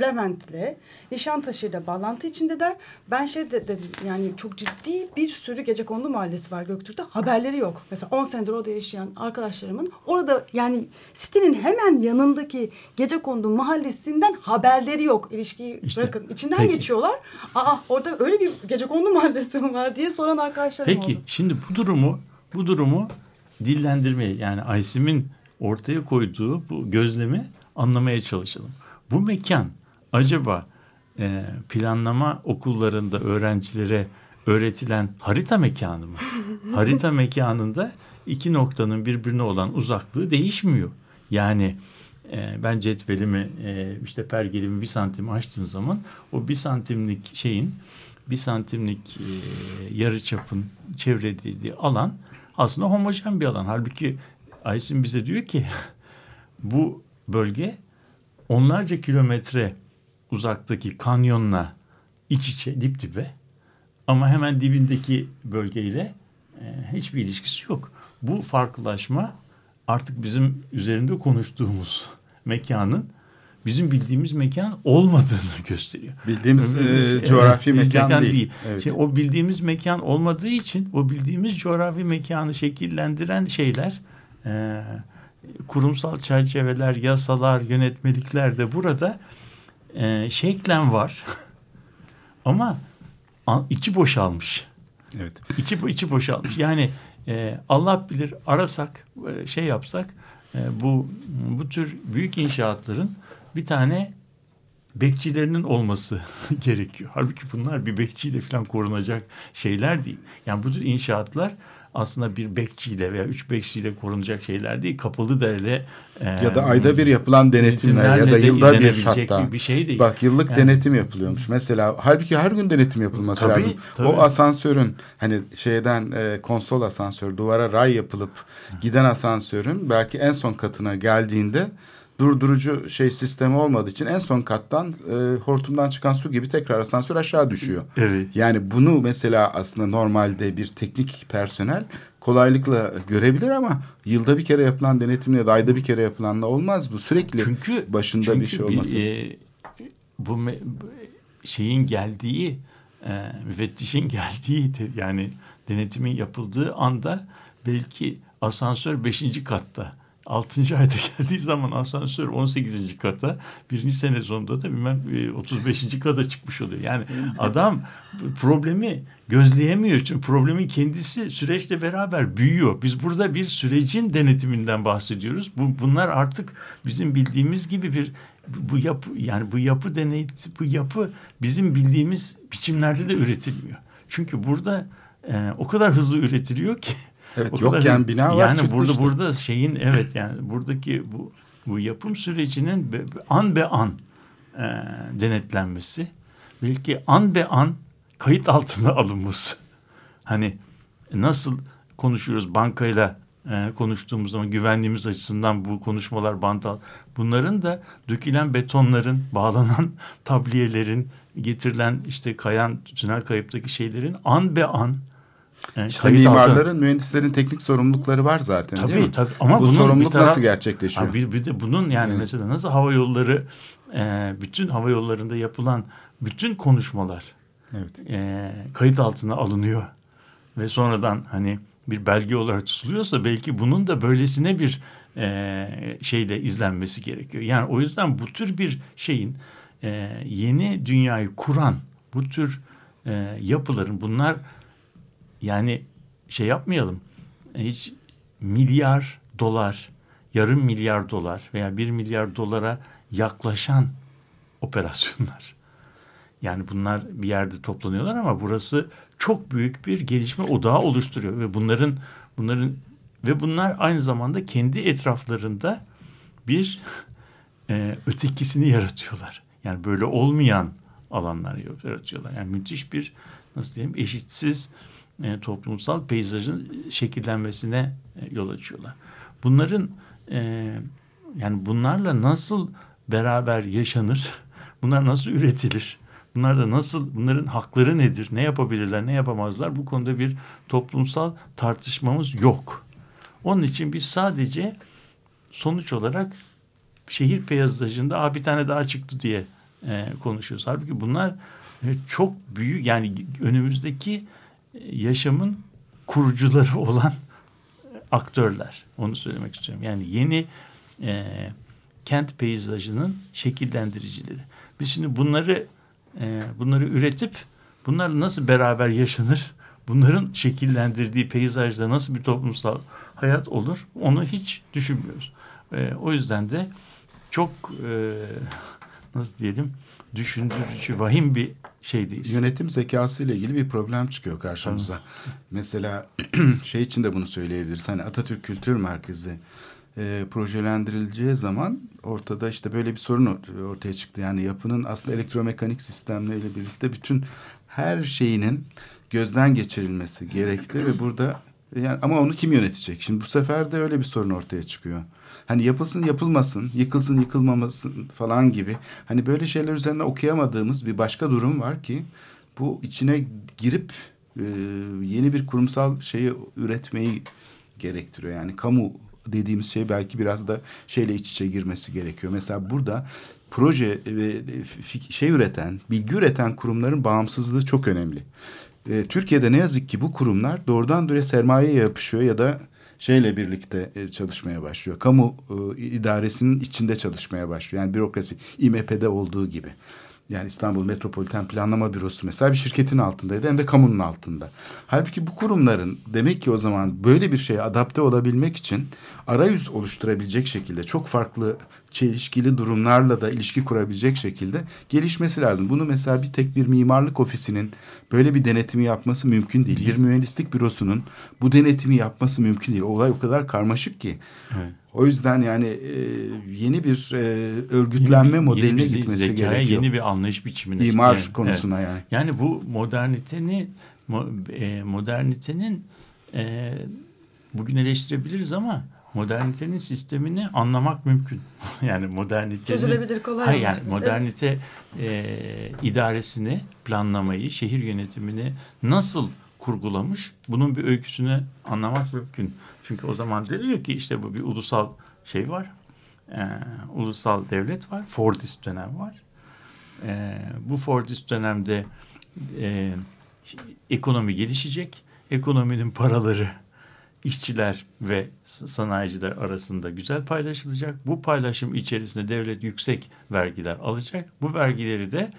Levent'le Nişantaşı'yla bağlantı içindeler. Ben şey de, dedim yani çok ciddi bir sürü gece kondu mahallesi var Göktürk'te. Haberleri yok. Mesela 10 senedir orada yaşayan arkadaşlarımın orada yani sitenin hemen yanındaki gece kondu mahallesinden haberleri yok. İlişkiyi işte, bırakın. İçinden peki. geçiyorlar. Aa orada öyle bir gece kondu mahallesi var diye soran arkadaşlarım peki, oldu. Peki şimdi bu durumu bu durumu dillendirmeyi yani Aysim'in ortaya koyduğu bu gözlemi anlamaya çalışalım. Bu mekan acaba e, planlama okullarında öğrencilere öğretilen harita mekanı mı? harita mekanında iki noktanın birbirine olan uzaklığı değişmiyor. Yani ben cetvelimi e, işte pergelimi bir santim açtığın zaman o bir santimlik şeyin bir santimlik e, yarı çapın çevrelediği alan aslında homojen bir alan. Halbuki Aysin bize diyor ki bu bölge onlarca kilometre uzaktaki kanyonla iç içe dip dibe ama hemen dibindeki bölgeyle e, hiçbir ilişkisi yok. Bu farklılaşma artık bizim üzerinde konuştuğumuz mekanın bizim bildiğimiz mekan olmadığını gösteriyor. Bildiğimiz e, Evet, coğrafi evet, mekan, değil. Evet. Şey, o bildiğimiz mekan olmadığı için o bildiğimiz coğrafi mekanı şekillendiren şeyler e, kurumsal çerçeveler, yasalar, yönetmelikler de burada e, şeklen var. Ama içi boşalmış. evet. İçi içi boşalmış. Yani e, Allah bilir arasak e, şey yapsak e, bu bu tür büyük inşaatların bir tane bekçilerinin olması gerekiyor. Halbuki bunlar bir bekçiyle falan korunacak şeyler değil. Yani bu tür inşaatlar aslında bir bekçiyle veya üç bekçiyle korunacak şeyler değil. Kapalı derle e, Ya da ayda bir yapılan denetimler ya da de yılda bir hatta. bir şey değil. Bak yıllık Yani- denetim yapılıyormuş. Mesela halbuki her gün denetim yapılması Tabii, lazım. tabii. O asansörün hani şeyden e, konsol asansör duvara ray yapılıp giden asansörün belki en son katına geldiğinde durdurucu şey sistemi olmadığı için en son kattan e, hortumdan çıkan su gibi tekrar asansör aşağı düşüyor. Evet. Yani bunu mesela aslında normalde bir teknik personel kolaylıkla görebilir ama yılda bir kere yapılan denetimle ya da ayda bir kere yapılanla olmaz bu. Sürekli Çünkü başında çünkü bir şey olması. e, bu me- şeyin geldiği e, müfettişin geldiği yani denetimin yapıldığı anda belki asansör beşinci katta. Altıncı ayda geldiği zaman asansör 18. kata, birinci sene sonunda da bilmem e, 35. kata çıkmış oluyor. Yani adam problemi gözleyemiyor. Çünkü problemin kendisi süreçle beraber büyüyor. Biz burada bir sürecin denetiminden bahsediyoruz. Bu, bunlar artık bizim bildiğimiz gibi bir bu yapı yani bu yapı deney bu yapı bizim bildiğimiz biçimlerde de üretilmiyor. Çünkü burada e, o kadar hızlı üretiliyor ki Evet, o kadar yokken hızlı- bina var, Yani burada işte. burada şeyin evet yani buradaki bu bu yapım sürecinin be- an be an e, denetlenmesi belki an be an kayıt altına alınması. Hani nasıl konuşuyoruz bankayla e, konuştuğumuz zaman güvenliğimiz açısından bu konuşmalar bantal. Bunların da dökülen betonların, bağlanan tabliyelerin, getirilen işte kayan tünel kayıptaki şeylerin an be an e, İşte mimarların, mühendislerin teknik sorumlulukları var zaten değil Tabii mi? tabii ama Bu bunun sorumluluk taraf- nasıl gerçekleşiyor? Ha, bir, bir de bunun yani Evet. mesela nasıl hava yolları e, bütün hava yollarında yapılan bütün konuşmalar Evet. e, kayıt altına alınıyor ve sonradan hani bir belge olarak tutuluyorsa belki bunun da böylesine bir e, şeyde izlenmesi gerekiyor. Yani o yüzden bu tür bir şeyin e, yeni dünyayı kuran bu tür e, yapıların bunlar yani şey yapmayalım hiç milyar dolar yarım milyar dolar veya bir milyar dolara yaklaşan operasyonlar. Yani bunlar bir yerde toplanıyorlar ama burası çok büyük bir gelişme odağı oluşturuyor ve bunların bunların ve bunlar aynı zamanda kendi etraflarında bir e, ötekisini yaratıyorlar. Yani böyle olmayan alanlar yaratıyorlar. Yani müthiş bir nasıl diyeyim eşitsiz e, toplumsal peyzajın şekillenmesine e, yol açıyorlar. Bunların e, yani bunlarla nasıl beraber yaşanır? Bunlar nasıl üretilir? Bunlar da nasıl, bunların hakları nedir? Ne yapabilirler, ne yapamazlar? Bu konuda bir toplumsal tartışmamız yok. Onun için biz sadece sonuç olarak şehir peyzajında Aa, bir tane daha çıktı diye e, konuşuyoruz. Halbuki bunlar e, çok büyük yani önümüzdeki yaşamın kurucuları olan aktörler. Onu söylemek istiyorum. Yani yeni e, kent peyzajının şekillendiricileri. Biz şimdi bunları e, bunları üretip bunlar nasıl beraber yaşanır? Bunların şekillendirdiği peyzajda nasıl bir toplumsal hayat olur? Onu hiç düşünmüyoruz. E, o yüzden de çok e, nasıl diyelim düşündürücü, vahim bir şeydeyiz. Yönetim zekası ile ilgili bir problem çıkıyor karşımıza. Mesela şey için de bunu söyleyebiliriz. Hani Atatürk Kültür Merkezi e, projelendirileceği zaman ortada işte böyle bir sorun or- ortaya çıktı. Yani yapının aslında elektromekanik sistemleriyle birlikte bütün her şeyinin gözden geçirilmesi gerekti ve burada Yani ama onu kim yönetecek? Şimdi bu sefer de öyle bir sorun ortaya çıkıyor. Hani yapılsın yapılmasın, yıkılsın yıkılmamasın falan gibi. Hani böyle şeyler üzerine okuyamadığımız bir başka durum var ki bu içine girip e, yeni bir kurumsal şeyi üretmeyi gerektiriyor. Yani kamu dediğimiz şey belki biraz da şeyle iç içe girmesi gerekiyor. Mesela burada proje ve şey üreten, bilgi üreten kurumların bağımsızlığı çok önemli. E, Türkiye'de ne yazık ki bu kurumlar doğrudan doğruya sermayeye yapışıyor ya da şeyle birlikte e, çalışmaya başlıyor. Kamu e, idaresinin içinde çalışmaya başlıyor. Yani bürokrasi İMP'de olduğu gibi. Yani İstanbul Metropoliten Planlama Bürosu mesela bir şirketin altındaydı hem de kamunun altında. Halbuki bu kurumların demek ki o zaman böyle bir şeye adapte olabilmek için arayüz oluşturabilecek şekilde çok farklı çelişkili durumlarla da ilişki kurabilecek şekilde gelişmesi lazım. Bunu mesela bir tek bir mimarlık ofisinin böyle bir denetimi yapması mümkün değil. Bir mühendislik bürosunun bu denetimi yapması mümkün değil. Olay o kadar karmaşık ki. Evet. O yüzden yani e, yeni bir e, örgütlenme yeni, modeline yeni gitmesi zekaya, gerekiyor. Yeni bir anlayış biçimine. İmar yani, konusuna evet. yani. Yani bu modernitenin e, modernitenin e, bugün eleştirebiliriz ama modernitenin sistemini anlamak mümkün. yani modernitenin çözülebilir kolay. Hayır yani modernite evet. e, idaresini, planlamayı, şehir yönetimini nasıl kurgulamış? Bunun bir öyküsünü anlamak mümkün. Çünkü o zaman deniyor ki işte bu bir ulusal şey var. E, ulusal devlet var. Fordist dönem var. E, bu Fordist dönemde e, ekonomi gelişecek. Ekonominin paraları işçiler ve sanayiciler arasında güzel paylaşılacak. Bu paylaşım içerisinde devlet yüksek vergiler alacak. Bu vergileri de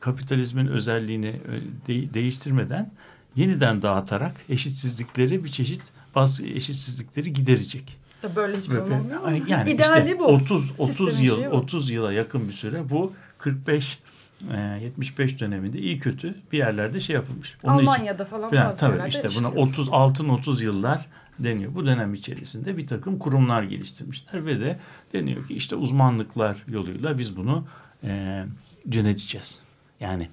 kapitalizmin özelliğini e, de değiştirmeden yeniden dağıtarak eşitsizlikleri bir çeşit bazı eşitsizlikleri giderecek. Böyle hiçbir zaman olmuyor mu? Yani İdeali işte bu. 30 30 yıl 30 yıla yakın bir süre bu 45 75 döneminde iyi kötü bir yerlerde şey yapılmış. Onun Almanya'da için, falan, falan tabii işte buna 30 altın 30 yıllar deniyor. Bu dönem içerisinde bir takım kurumlar geliştirmişler ve de deniyor ki işte uzmanlıklar yoluyla biz bunu e, yöneteceğiz. Yani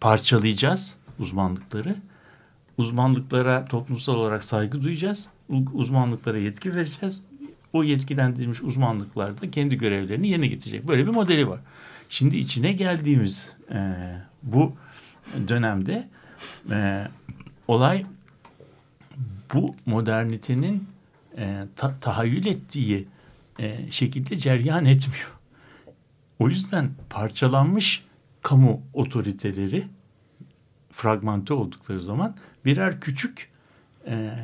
parçalayacağız uzmanlıkları. Uzmanlıklara toplumsal olarak saygı duyacağız. Uzmanlıklara yetki vereceğiz. O yetkilendirilmiş uzmanlıklar da kendi görevlerini yerine getirecek. Böyle bir modeli var. Şimdi içine geldiğimiz e, bu dönemde e, olay bu modernitenin e, ta, tahayyül ettiği e, şekilde ceryan etmiyor. O yüzden parçalanmış kamu otoriteleri fragmante oldukları zaman birer küçük e,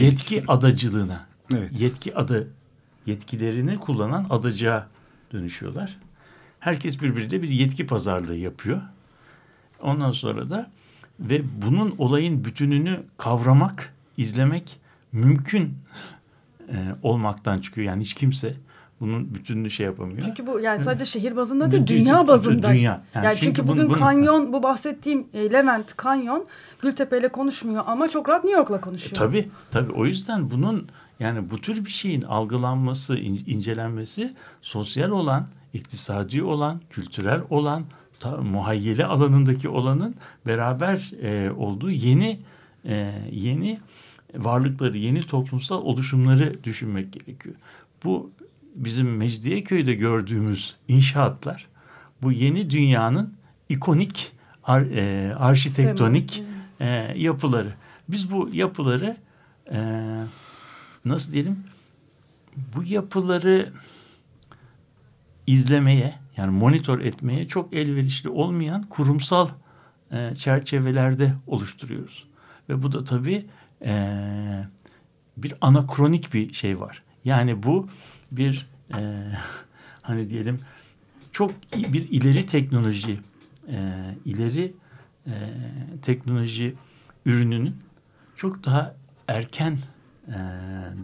yetki adacılığına, evet. yetki adı yetkilerini kullanan adacığa dönüşüyorlar. Herkes birbiriyle bir yetki pazarlığı yapıyor. Ondan sonra da ve bunun olayın bütününü kavramak izlemek mümkün e, olmaktan çıkıyor. Yani hiç kimse bunun bütününü şey yapamıyor. Çünkü bu yani sadece şehir bazında değil, dünya bazında. Dünya. Yani, yani çünkü, çünkü bugün bunu, kanyon, bu bahsettiğim e, Levent kanyon Gültepe ile konuşmuyor ama çok rahat New York'la konuşuyor. E, tabii, tabii. O yüzden bunun yani bu tür bir şeyin algılanması, in, incelenmesi sosyal olan, iktisadi olan, kültürel olan, ta, muhayyele alanındaki olanın beraber e, olduğu yeni e, yeni varlıkları, yeni toplumsal oluşumları düşünmek gerekiyor. Bu bizim Mecidiyeköy'de gördüğümüz inşaatlar bu yeni dünyanın ikonik ar, e, arşitektonik e, yapıları. Biz bu yapıları e, nasıl diyelim bu yapıları izlemeye yani monitör etmeye çok elverişli olmayan kurumsal e, çerçevelerde oluşturuyoruz. Ve bu da tabii e, bir anakronik bir şey var. Yani bu bir e, hani diyelim çok bir ileri teknoloji e, ileri e, teknoloji ürününün çok daha erken e,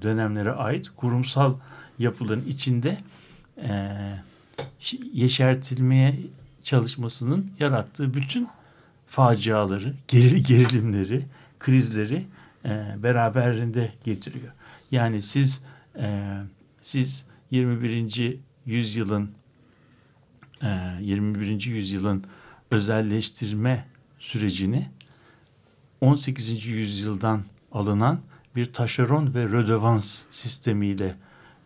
dönemlere ait kurumsal yapıların içinde e, yeşertilmeye çalışmasının yarattığı bütün faciaları, gerilimleri, krizleri e, beraberinde getiriyor. Yani siz e, siz 21. yüzyılın e, 21. yüzyılın özelleştirme sürecini 18. yüzyıldan alınan bir taşeron ve rödevans sistemiyle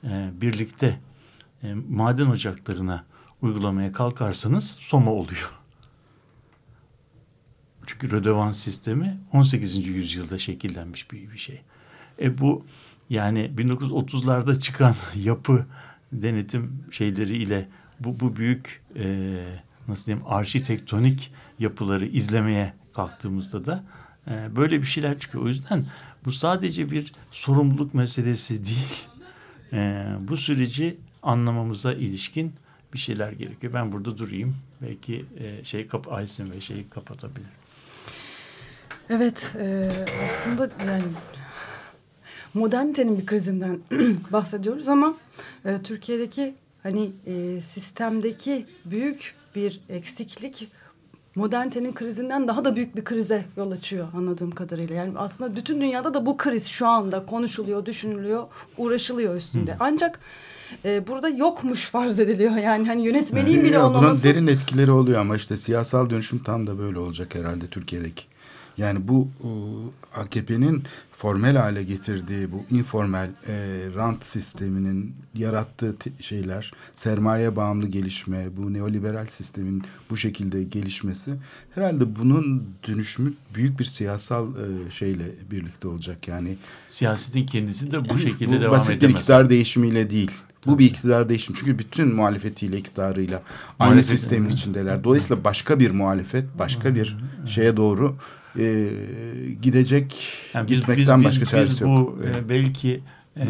e, birlikte e, maden ocaklarına uygulamaya kalkarsanız Soma oluyor. Çünkü rödevans sistemi 18. yüzyılda şekillenmiş bir, bir şey. E bu yani 1930'larda çıkan yapı denetim şeyleri ile bu, bu büyük e, nasıl diyeyim arşitektonik yapıları izlemeye kalktığımızda da e, böyle bir şeyler çıkıyor. O yüzden bu sadece bir sorumluluk meselesi değil. E, bu süreci anlamamıza ilişkin bir şeyler gerekiyor. Ben burada durayım. Belki e, şey kap Aysin ve şeyi kapatabilir. Evet e, aslında yani modernitenin bir krizinden bahsediyoruz ama e, Türkiye'deki hani e, sistemdeki büyük bir eksiklik modernitenin krizinden daha da büyük bir krize yol açıyor anladığım kadarıyla. Yani aslında bütün dünyada da bu kriz şu anda konuşuluyor, düşünülüyor, uğraşılıyor üstünde. Hı. Ancak e, burada yokmuş farz ediliyor. Yani hani yönetmeliğin bile ya, olmaması. Bunun derin etkileri oluyor ama işte siyasal dönüşüm tam da böyle olacak herhalde Türkiye'deki. Yani bu AKP'nin formel hale getirdiği bu informal e, rant sisteminin yarattığı şeyler, sermaye bağımlı gelişme, bu neoliberal sistemin bu şekilde gelişmesi herhalde bunun dönüşümü büyük bir siyasal e, şeyle birlikte olacak. Yani siyasetin kendisi de bu şekilde bu devam basit edemez. bir iktidar değişimiyle değil. Bu bir iktidar değişimi. Çünkü bütün muhalefetiyle, iktidarıyla aynı muhalefet, sistemin içindeler. Dolayısıyla başka bir muhalefet, başka bir şeye doğru e, gidecek yani biz, gitmekten biz, başka biz, çaresi biz yok. Bu e, belki e,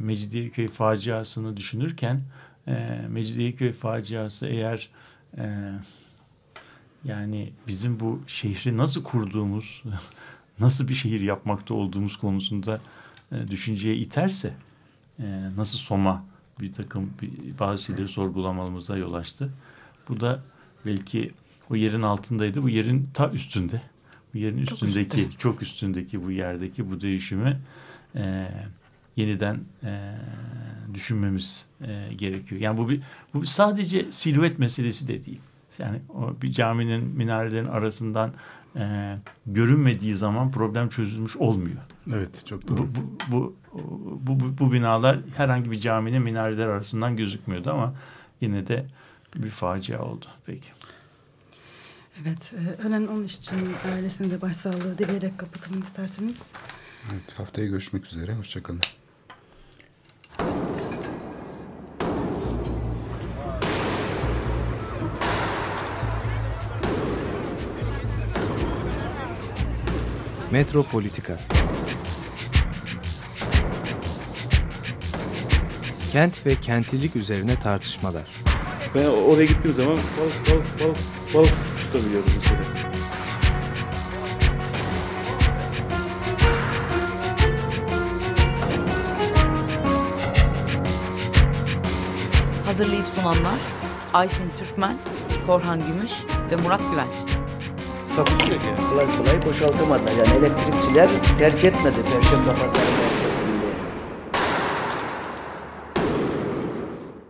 Mecidiyeköy faciasını düşünürken e, Mecidiyeköy faciası eğer e, yani bizim bu şehri nasıl kurduğumuz, nasıl bir şehir yapmakta olduğumuz konusunda e, düşünceye iterse e, nasıl Soma bir takım bir, bazı şeyleri sorgulamamıza yol açtı. Bu da belki o yerin altındaydı. Bu yerin ta üstünde bu yerin çok üstündeki üstte. çok üstündeki bu yerdeki bu değişimi e, yeniden e, düşünmemiz e, gerekiyor. Yani bu bir bu sadece silüet meselesi de değil. Yani o bir caminin minarelerin arasından e, görünmediği zaman problem çözülmüş olmuyor. Evet çok doğru. Bu, bu, bu, bu, bu, bu binalar herhangi bir caminin minareler arasından gözükmüyordu ama yine de bir facia oldu. Peki. Evet, e, ölen onun için ailesine de başsağlığı dileyerek kapatalım isterseniz. Evet, haftaya görüşmek üzere. Hoşçakalın. Metropolitika Kent ve kentlilik üzerine tartışmalar. Ben oraya gittiğim zaman balık balık balık balık tutabiliyorum mesela. Hazırlayıp sunanlar Aysin Türkmen, Korhan Gümüş ve Murat Güvenç. Takusuyor ki. Kolay kolay boşaltamadılar. Yani elektrikçiler terk etmedi Perşembe Pazarı'nı.